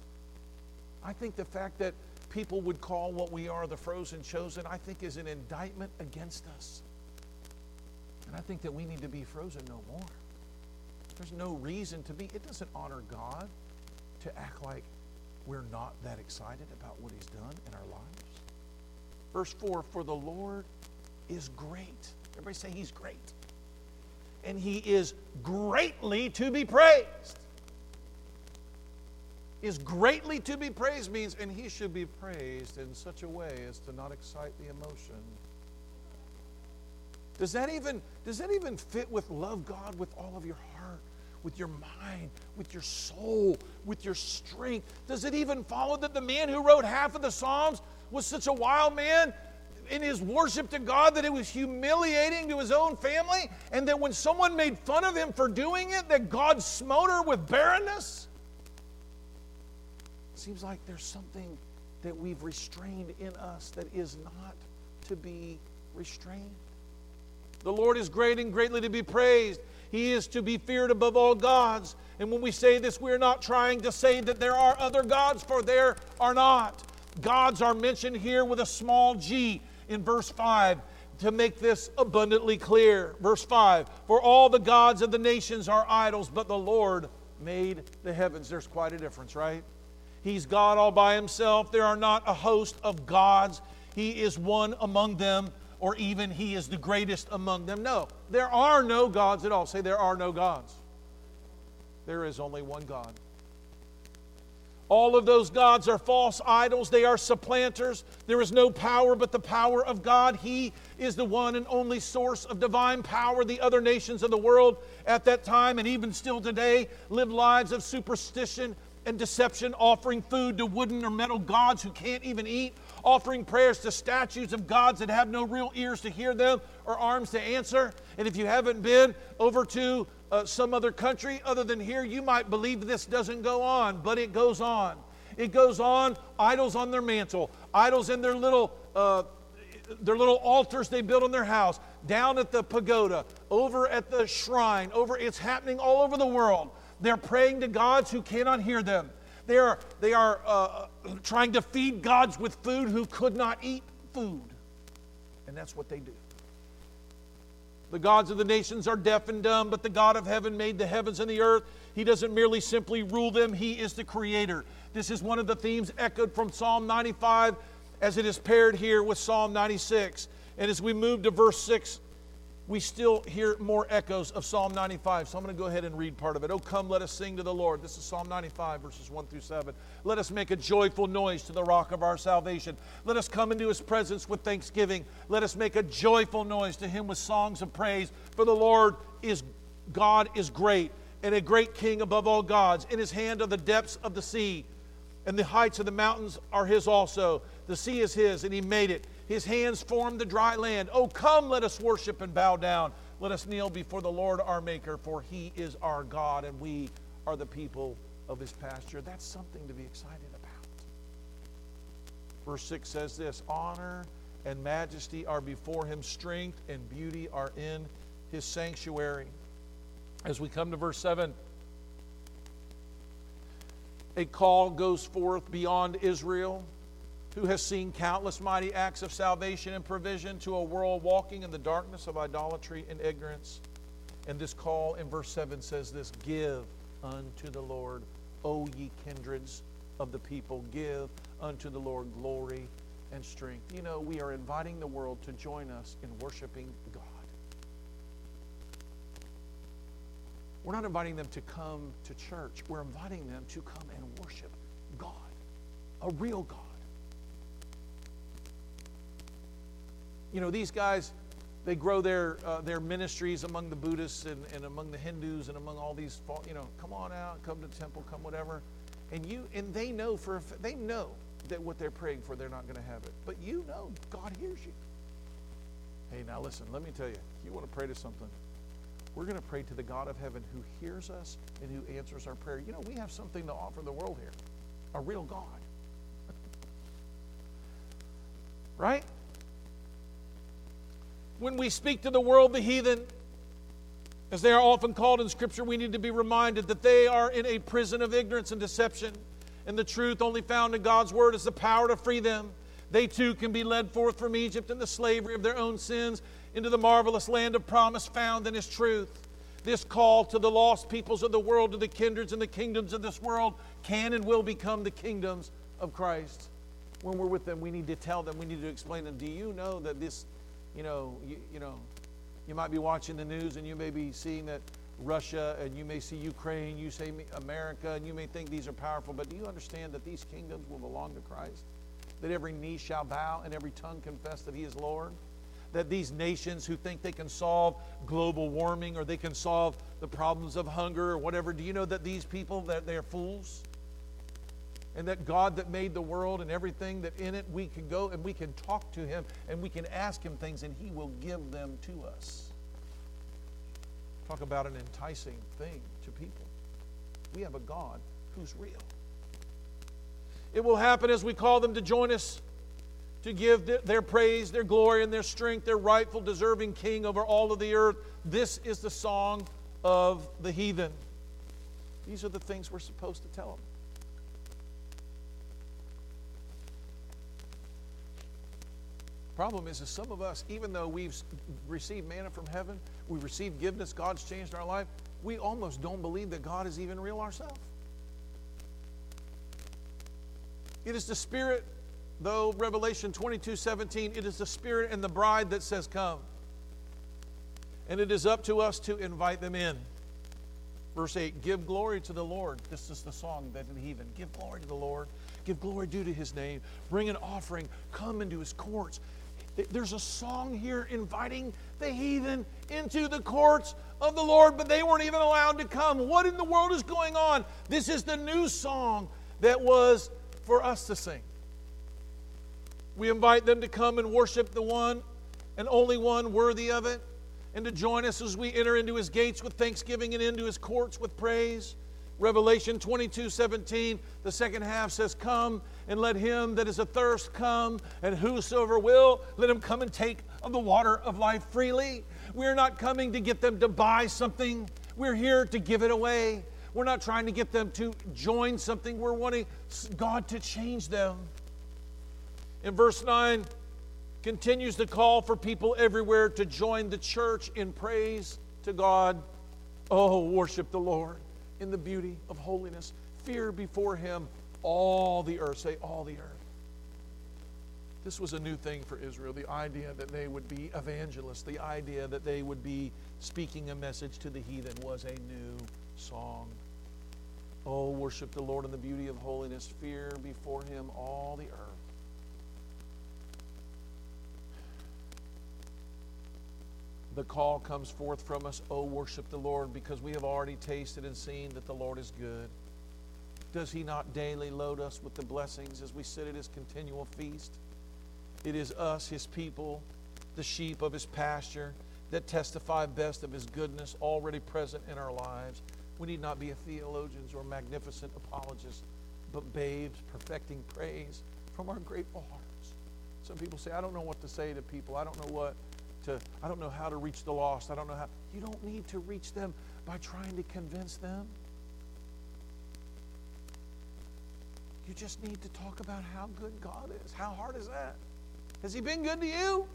[SPEAKER 2] I think the fact that people would call what we are the frozen chosen, I think is an indictment against us. And I think that we need to be frozen no more. There's no reason to be. It doesn't honor God to act like we're not that excited about what He's done in our lives. Verse 4 For the Lord is great. Everybody say He's great. And He is greatly to be praised. Is greatly to be praised means, and He should be praised in such a way as to not excite the emotion. Does that even, does that even fit with love God with all of your heart? with your mind, with your soul, with your strength? Does it even follow that the man who wrote half of the Psalms was such a wild man in his worship to God that it was humiliating to his own family? And that when someone made fun of him for doing it, that God smote her with barrenness? It seems like there's something that we've restrained in us that is not to be restrained. The Lord is great and greatly to be praised. He is to be feared above all gods. And when we say this, we're not trying to say that there are other gods, for there are not. Gods are mentioned here with a small g in verse 5 to make this abundantly clear. Verse 5 For all the gods of the nations are idols, but the Lord made the heavens. There's quite a difference, right? He's God all by himself. There are not a host of gods. He is one among them or even he is the greatest among them. No, there are no gods at all. Say, there are no gods. There is only one God. All of those gods are false idols. They are supplanters. There is no power but the power of God. He is the one and only source of divine power. The other nations of the world at that time and even still today live lives of superstition and deception, offering food to wooden or metal gods who can't even eat, offering prayers to statues of gods that have no real ears to hear them or arms to answer. And if you haven't been over to uh, some other country other than here, you might believe this doesn't go on, but it goes on. It goes on, idols on their mantle, idols in their little. Uh, their little altars they built in their house, down at the pagoda, over at the shrine, over it's happening all over the world. They're praying to gods who cannot hear them. They are, they are uh, trying to feed gods with food who could not eat food. And that's what they do. The gods of the nations are deaf and dumb, but the God of heaven made the heavens and the earth. He doesn't merely simply rule them, He is the creator. This is one of the themes echoed from Psalm 95 as it is paired here with Psalm 96. And as we move to verse 6, we still hear more echoes of Psalm 95. So I'm going to go ahead and read part of it. Oh, come, let us sing to the Lord. This is Psalm 95, verses 1 through 7. Let us make a joyful noise to the rock of our salvation. Let us come into his presence with thanksgiving. Let us make a joyful noise to him with songs of praise. For the Lord is God is great and a great king above all gods. In his hand are the depths of the sea, and the heights of the mountains are his also. The sea is his, and he made it. His hands formed the dry land. Oh, come, let us worship and bow down. Let us kneel before the Lord our Maker, for he is our God, and we are the people of his pasture. That's something to be excited about. Verse 6 says this Honor and majesty are before him, strength and beauty are in his sanctuary. As we come to verse 7, a call goes forth beyond Israel who has seen countless mighty acts of salvation and provision to a world walking in the darkness of idolatry and ignorance. And this call in verse 7 says this Give unto the Lord, O ye kindreds of the people, give unto the Lord glory and strength. You know, we are inviting the world to join us in worshiping God. We're not inviting them to come to church, we're inviting them to come and worship God, a real God. You know, these guys, they grow their, uh, their ministries among the Buddhists and, and among the Hindus and among all these, you know, come on out, come to the temple, come whatever. And you, and they know for, they know that what they're praying for, they're not going to have it. But you know God hears you. Hey, now listen, let me tell you, you want to pray to something, we're going to pray to the God of heaven who hears us and who answers our prayer. You know, we have something to offer the world here a real God. right? When we speak to the world, the heathen, as they are often called in Scripture, we need to be reminded that they are in a prison of ignorance and deception, and the truth only found in God's Word is the power to free them. They too can be led forth from Egypt and the slavery of their own sins into the marvelous land of promise found in His truth. this call to the lost peoples of the world, to the kindreds and the kingdoms of this world, can and will become the kingdoms of Christ. When we're with them, we need to tell them, we need to explain them. Do you know that this, you know, you, you know, you might be watching the news and you may be seeing that Russia and you may see Ukraine, you say America, and you may think these are powerful, but do you understand that these kingdoms will belong to Christ? That every knee shall bow and every tongue confess that He is Lord? That these nations who think they can solve global warming or they can solve the problems of hunger or whatever, do you know that these people that they're fools? And that God that made the world and everything that in it, we can go and we can talk to Him and we can ask Him things and He will give them to us. Talk about an enticing thing to people. We have a God who's real. It will happen as we call them to join us to give their praise, their glory, and their strength, their rightful, deserving King over all of the earth. This is the song of the heathen. These are the things we're supposed to tell them. Problem is, is some of us, even though we've received manna from heaven, we've received forgiveness, God's changed our life, we almost don't believe that God is even real ourselves. It is the Spirit, though Revelation 22 17, it is the Spirit and the bride that says, Come. And it is up to us to invite them in. Verse 8 Give glory to the Lord. This is the song that in heaven. Give glory to the Lord. Give glory due to his name. Bring an offering. Come into his courts. There's a song here inviting the heathen into the courts of the Lord, but they weren't even allowed to come. What in the world is going on? This is the new song that was for us to sing. We invite them to come and worship the one and only one worthy of it, and to join us as we enter into his gates with thanksgiving and into his courts with praise. Revelation 22 17, the second half says, Come and let him that is athirst come, and whosoever will, let him come and take of the water of life freely. We're not coming to get them to buy something, we're here to give it away. We're not trying to get them to join something, we're wanting God to change them. In verse 9, continues the call for people everywhere to join the church in praise to God. Oh, worship the Lord in the beauty of holiness. Fear before him all the earth. Say, all the earth. This was a new thing for Israel the idea that they would be evangelists, the idea that they would be speaking a message to the heathen was a new song. Oh, worship the Lord in the beauty of holiness. Fear before him all the earth. The call comes forth from us, Oh, worship the Lord, because we have already tasted and seen that the Lord is good. Does He not daily load us with the blessings as we sit at His continual feast? It is us, His people, the sheep of His pasture, that testify best of His goodness already present in our lives. We need not be theologians or magnificent apologists, but babes perfecting praise from our grateful hearts. Some people say, I don't know what to say to people. I don't know what to, I don't know how to reach the lost. I don't know how. You don't need to reach them by trying to convince them. You just need to talk about how good God is. How hard is that? Has He been good to you?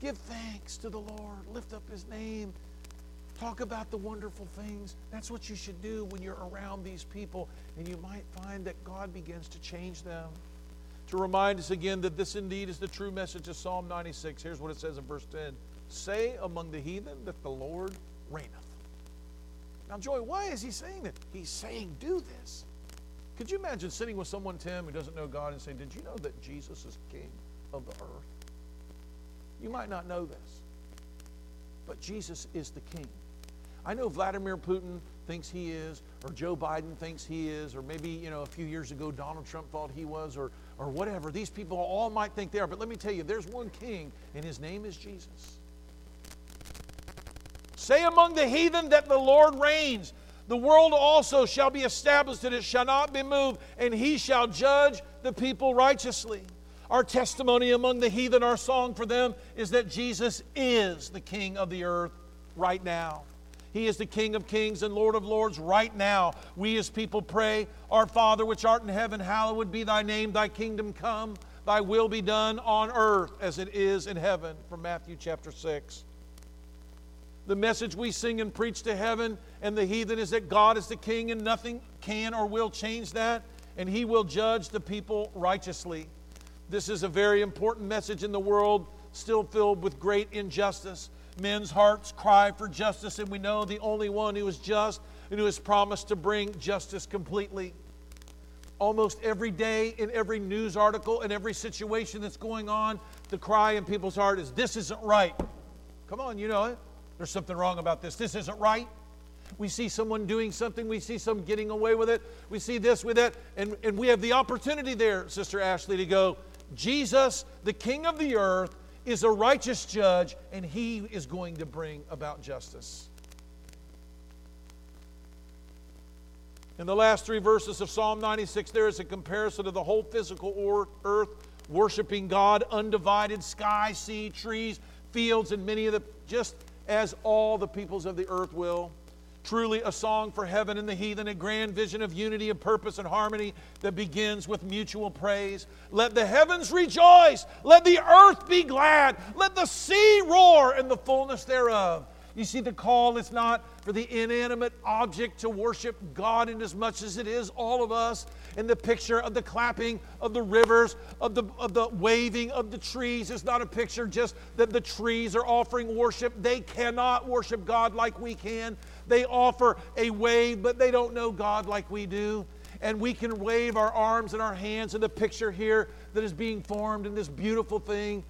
[SPEAKER 2] Give thanks to the Lord. Lift up His name. Talk about the wonderful things. That's what you should do when you're around these people, and you might find that God begins to change them to remind us again that this indeed is the true message of Psalm 96. Here's what it says in verse 10 Say among the heathen that the Lord reigneth. Now, Joy, why is he saying that? He's saying, Do this. Could you imagine sitting with someone, Tim, who doesn't know God and saying, Did you know that Jesus is king of the earth? You might not know this, but Jesus is the king. I know Vladimir Putin thinks he is, or Joe Biden thinks he is, or maybe, you know, a few years ago Donald Trump thought he was, or, or whatever. These people all might think they are. But let me tell you, there's one king, and his name is Jesus. Say among the heathen that the Lord reigns. The world also shall be established, and it shall not be moved, and he shall judge the people righteously. Our testimony among the heathen, our song for them, is that Jesus is the King of the earth right now. He is the King of kings and Lord of lords right now. We as people pray, Our Father which art in heaven, hallowed be thy name, thy kingdom come, thy will be done on earth as it is in heaven. From Matthew chapter 6. The message we sing and preach to heaven and the heathen is that God is the king and nothing can or will change that, and he will judge the people righteously. This is a very important message in the world still filled with great injustice. Men's hearts cry for justice, and we know the only one who is just and who has promised to bring justice completely. Almost every day, in every news article, in every situation that's going on, the cry in people's heart is, This isn't right. Come on, you know it. There's something wrong about this. This isn't right. We see someone doing something, we see some getting away with it, we see this with that, and, and we have the opportunity there, Sister Ashley, to go, Jesus, the King of the earth, is a righteous judge, and he is going to bring about justice. In the last three verses of Psalm 96, there is a comparison of the whole physical earth worshiping God, undivided sky, sea, trees, fields, and many of the, just as all the peoples of the earth will. Truly, a song for heaven and the heathen, a grand vision of unity, of purpose, and harmony that begins with mutual praise. Let the heavens rejoice. Let the earth be glad. Let the sea roar and the fullness thereof. You see, the call is not for the inanimate object to worship God in as much as it is all of us. In the picture of the clapping of the rivers, of the, of the waving of the trees, is not a picture just that the trees are offering worship. They cannot worship God like we can. They offer a wave, but they don't know God like we do. And we can wave our arms and our hands in the picture here that is being formed in this beautiful thing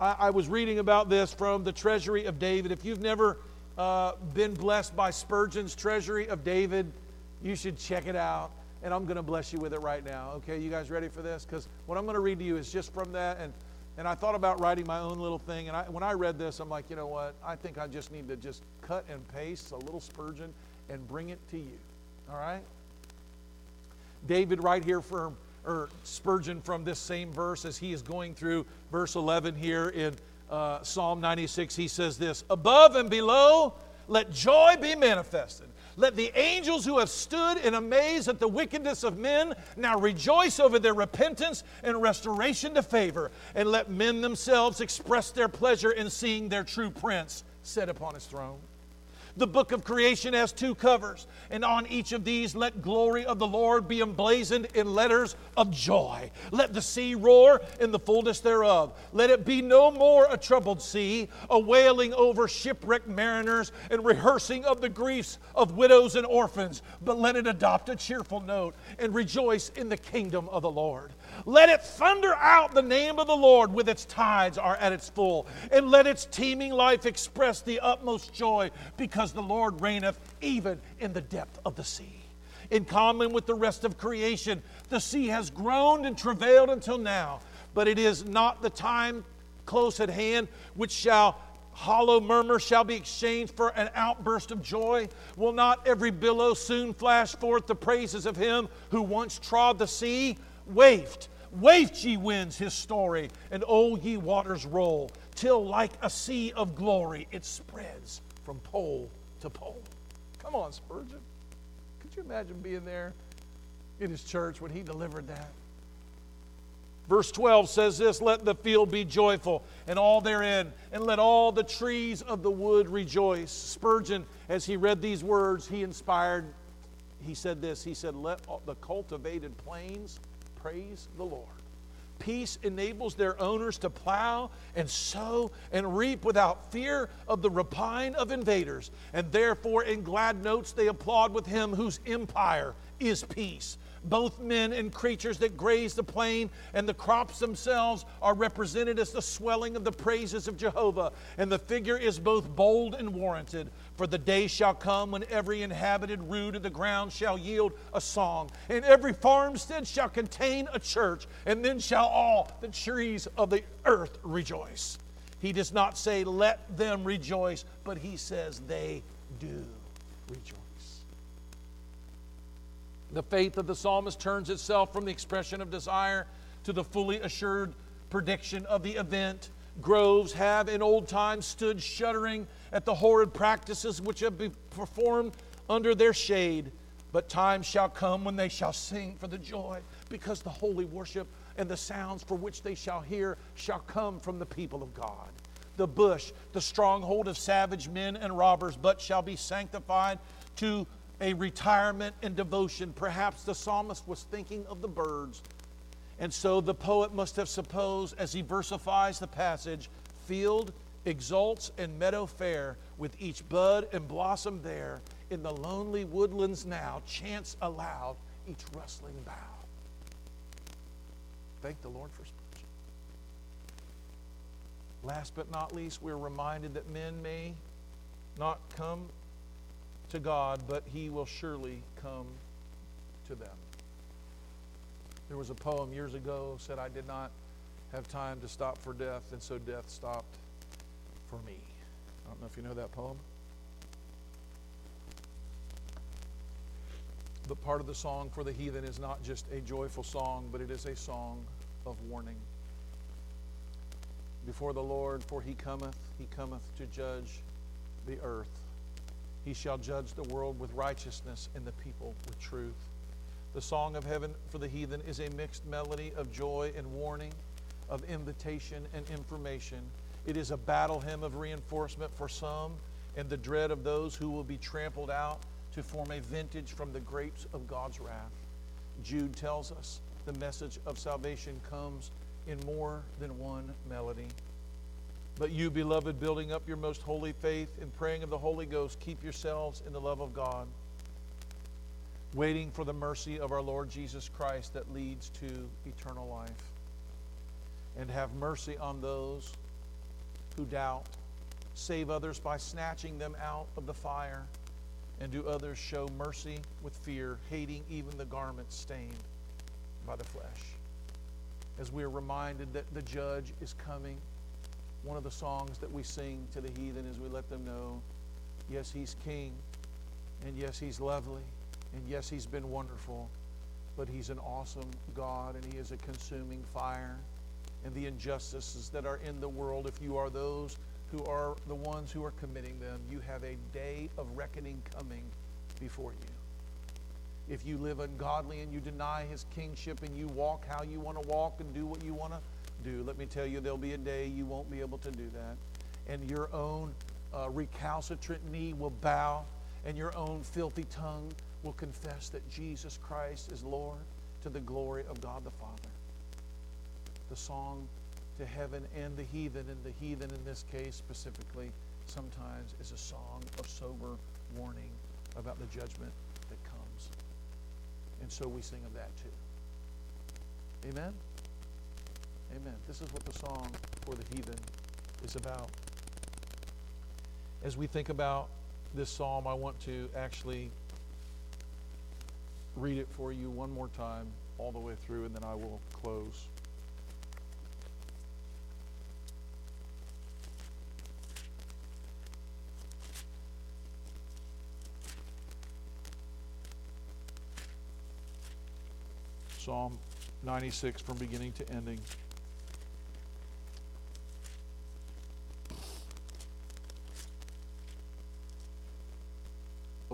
[SPEAKER 2] I, I was reading about this from the Treasury of David. If you've never uh, been blessed by Spurgeon's Treasury of David, you should check it out. And I'm going to bless you with it right now. Okay, you guys ready for this? Because what I'm going to read to you is just from that. And, and I thought about writing my own little thing. And I, when I read this, I'm like, you know what? I think I just need to just cut and paste a little Spurgeon and bring it to you. All right? David, right here from or Spurgeon from this same verse as he is going through verse 11 here in uh, Psalm 96. He says this Above and below, let joy be manifested. Let the angels who have stood in amaze at the wickedness of men now rejoice over their repentance and restoration to favor. And let men themselves express their pleasure in seeing their true prince set upon his throne. The book of creation has two covers, and on each of these let glory of the Lord be emblazoned in letters of joy. Let the sea roar in the fullness thereof. Let it be no more a troubled sea, a wailing over shipwrecked mariners and rehearsing of the griefs of widows and orphans, but let it adopt a cheerful note and rejoice in the kingdom of the Lord. Let it thunder out the name of the Lord with its tides are at its full, and let its teeming life express the utmost joy because the Lord reigneth even in the depth of the sea. In common with the rest of creation, the sea has groaned and travailed until now, but it is not the time close at hand which shall hollow murmur shall be exchanged for an outburst of joy? Will not every billow soon flash forth the praises of him who once trod the sea? Waft, waft, ye winds, his story, and oh, ye waters, roll, till like a sea of glory it spreads from pole to pole. Come on, Spurgeon. Could you imagine being there in his church when he delivered that? Verse 12 says this Let the field be joyful, and all therein, and let all the trees of the wood rejoice. Spurgeon, as he read these words, he inspired, he said this He said, Let the cultivated plains praise the Lord. Peace enables their owners to plow and sow and reap without fear of the rapine of invaders. And therefore, in glad notes, they applaud with him whose empire is peace both men and creatures that graze the plain and the crops themselves are represented as the swelling of the praises of Jehovah. And the figure is both bold and warranted. For the day shall come when every inhabited rood of the ground shall yield a song, and every farmstead shall contain a church, and then shall all the trees of the earth rejoice. He does not say, Let them rejoice, but he says, They do rejoice. The faith of the psalmist turns itself from the expression of desire to the fully assured prediction of the event. Groves have in old times stood shuddering at the horrid practices which have been performed under their shade. But time shall come when they shall sing for the joy, because the holy worship and the sounds for which they shall hear shall come from the people of God.
[SPEAKER 3] the bush, the stronghold of savage men and robbers, but shall be sanctified to a retirement and devotion. Perhaps the psalmist was thinking of the birds. And so the poet must have supposed, as he versifies the passage, field exults and meadow fair, with each bud and blossom there, in the lonely woodlands now, chants aloud each rustling bough. Thank the Lord for Spurgeon. Last but not least, we're reminded that men may not come to God, but He will surely come to them. There was a poem years ago said, I did not have time to stop for death, and so death stopped for me. I don't know if you know that poem. But part of the song for the heathen is not just a joyful song, but it is a song of warning. Before the Lord, for he cometh, he cometh to judge the earth. He shall judge the world with righteousness and the people with truth. The song of heaven for the heathen is a mixed melody of joy and warning, of invitation and information. It is a battle hymn of reinforcement for some and the dread of those who will be trampled out to form a vintage from the grapes of God's wrath. Jude tells us the message of salvation comes in more than one melody. But you, beloved, building up your most holy faith and praying of the Holy Ghost, keep yourselves in the love of God, waiting for the mercy of our Lord Jesus Christ that leads to eternal life. And have mercy on those who doubt. Save others by snatching them out of the fire. And do others show mercy with fear, hating even the garments stained by the flesh. As we are reminded that the judge is coming one of the songs that we sing to the heathen as we let them know yes, he's king, and yes, he's lovely, and yes, he's been wonderful, but he's an awesome God, and he is a consuming fire. And the injustices that are in the world, if you are those who are the ones who are committing them, you have a day of reckoning coming before you. If you live ungodly and you deny his kingship and you walk how you want to walk and do what you want to do. Let me tell you, there'll be a day you won't be able to do that. And your own uh, recalcitrant knee will bow, and your own filthy tongue will confess that Jesus Christ is Lord to the glory of God the Father. The song to heaven and the heathen, and the heathen in this case specifically, sometimes is a song of sober warning about the judgment that comes. And so we sing of that too. Amen? Amen. This is what the song for the heathen is about. As we think about this psalm, I want to actually read it for you one more time, all the way through, and then I will close. Psalm 96 from beginning to ending.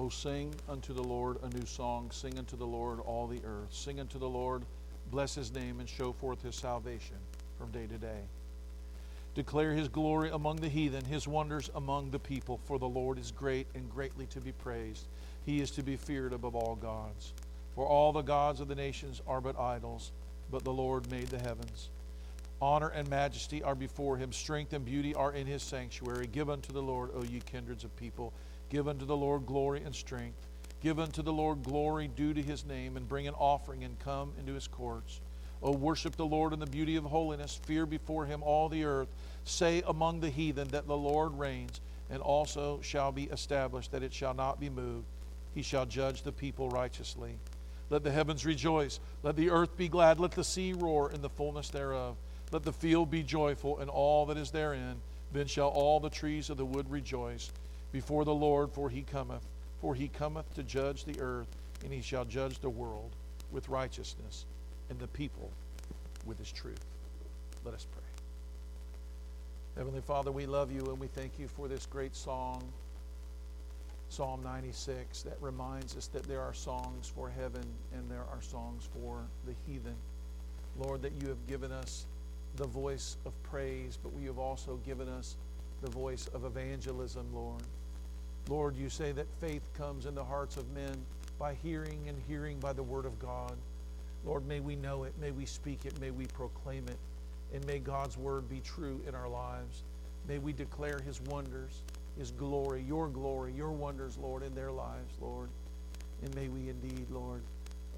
[SPEAKER 3] O sing unto the Lord a new song. Sing unto the Lord all the earth. Sing unto the Lord, bless his name, and show forth his salvation from day to day. Declare his glory among the heathen, his wonders among the people. For the Lord is great and greatly to be praised. He is to be feared above all gods. For all the gods of the nations are but idols, but the Lord made the heavens. Honor and majesty are before him, strength and beauty are in his sanctuary. Give unto the Lord, O ye kindreds of people. Give unto the Lord glory and strength. Give unto the Lord glory due to his name, and bring an offering and come into his courts. O worship the Lord in the beauty of holiness. Fear before him all the earth. Say among the heathen that the Lord reigns, and also shall be established that it shall not be moved. He shall judge the people righteously. Let the heavens rejoice. Let the earth be glad. Let the sea roar in the fullness thereof. Let the field be joyful and all that is therein. Then shall all the trees of the wood rejoice before the Lord, for he cometh. For he cometh to judge the earth, and he shall judge the world with righteousness, and the people with his truth. Let us pray. Heavenly Father, we love you and we thank you for this great song, Psalm 96, that reminds us that there are songs for heaven and there are songs for the heathen. Lord, that you have given us the voice of praise, but you have also given us the voice of evangelism, Lord. Lord, you say that faith comes in the hearts of men by hearing and hearing by the word of God. Lord, may we know it, may we speak it, may we proclaim it, and may God's word be true in our lives. May we declare his wonders, his glory, your glory, your wonders, Lord, in their lives, Lord. And may we indeed, Lord,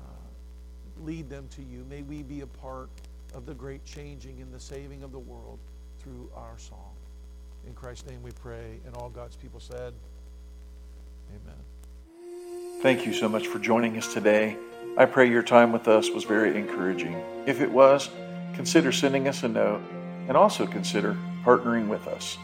[SPEAKER 3] uh, lead them to you. May we be a part of the great changing and the saving of the world through our song. In Christ's name we pray. And all God's people said, Amen.
[SPEAKER 1] Thank you so much for joining us today. I pray your time with us was very encouraging. If it was, consider sending us a note and also consider partnering with us.